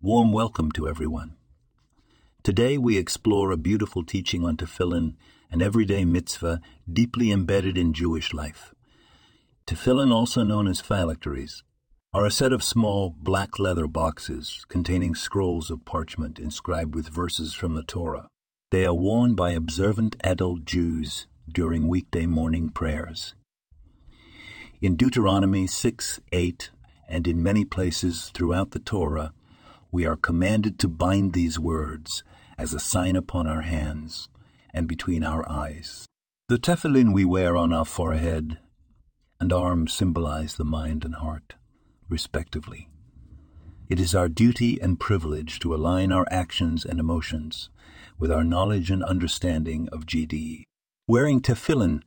Warm welcome to everyone. Today we explore a beautiful teaching on tefillin, an everyday mitzvah deeply embedded in Jewish life. Tefillin, also known as phylacteries, are a set of small black leather boxes containing scrolls of parchment inscribed with verses from the Torah. They are worn by observant adult Jews during weekday morning prayers. In Deuteronomy 6 8, and in many places throughout the Torah, we are commanded to bind these words as a sign upon our hands and between our eyes. The tefillin we wear on our forehead and arms symbolize the mind and heart, respectively. It is our duty and privilege to align our actions and emotions with our knowledge and understanding of GD. Wearing tefillin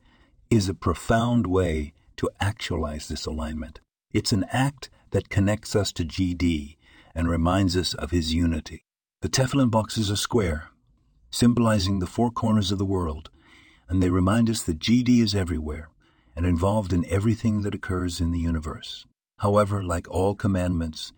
is a profound way to actualize this alignment. It's an act that connects us to GD and reminds us of his unity. The tefillin boxes are square, symbolizing the four corners of the world, and they remind us that GD is everywhere and involved in everything that occurs in the universe. However, like all commandments,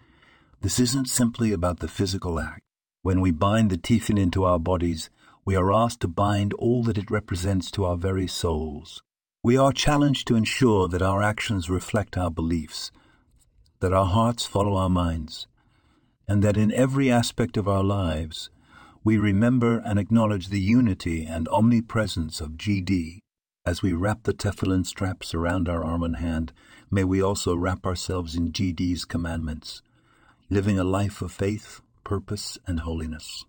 this isn't simply about the physical act. When we bind the tefillin into our bodies, we are asked to bind all that it represents to our very souls. We are challenged to ensure that our actions reflect our beliefs, that our hearts follow our minds, and that in every aspect of our lives we remember and acknowledge the unity and omnipresence of GD. As we wrap the tefillin straps around our arm and hand, may we also wrap ourselves in GD's commandments, living a life of faith, purpose, and holiness.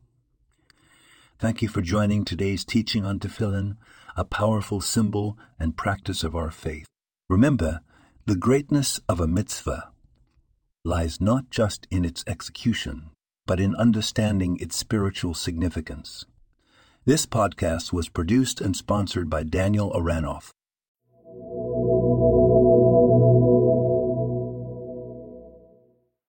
Thank you for joining today's teaching on tefillin, a powerful symbol and practice of our faith. Remember, the greatness of a mitzvah lies not just in its execution, but in understanding its spiritual significance. This podcast was produced and sponsored by Daniel Aranoff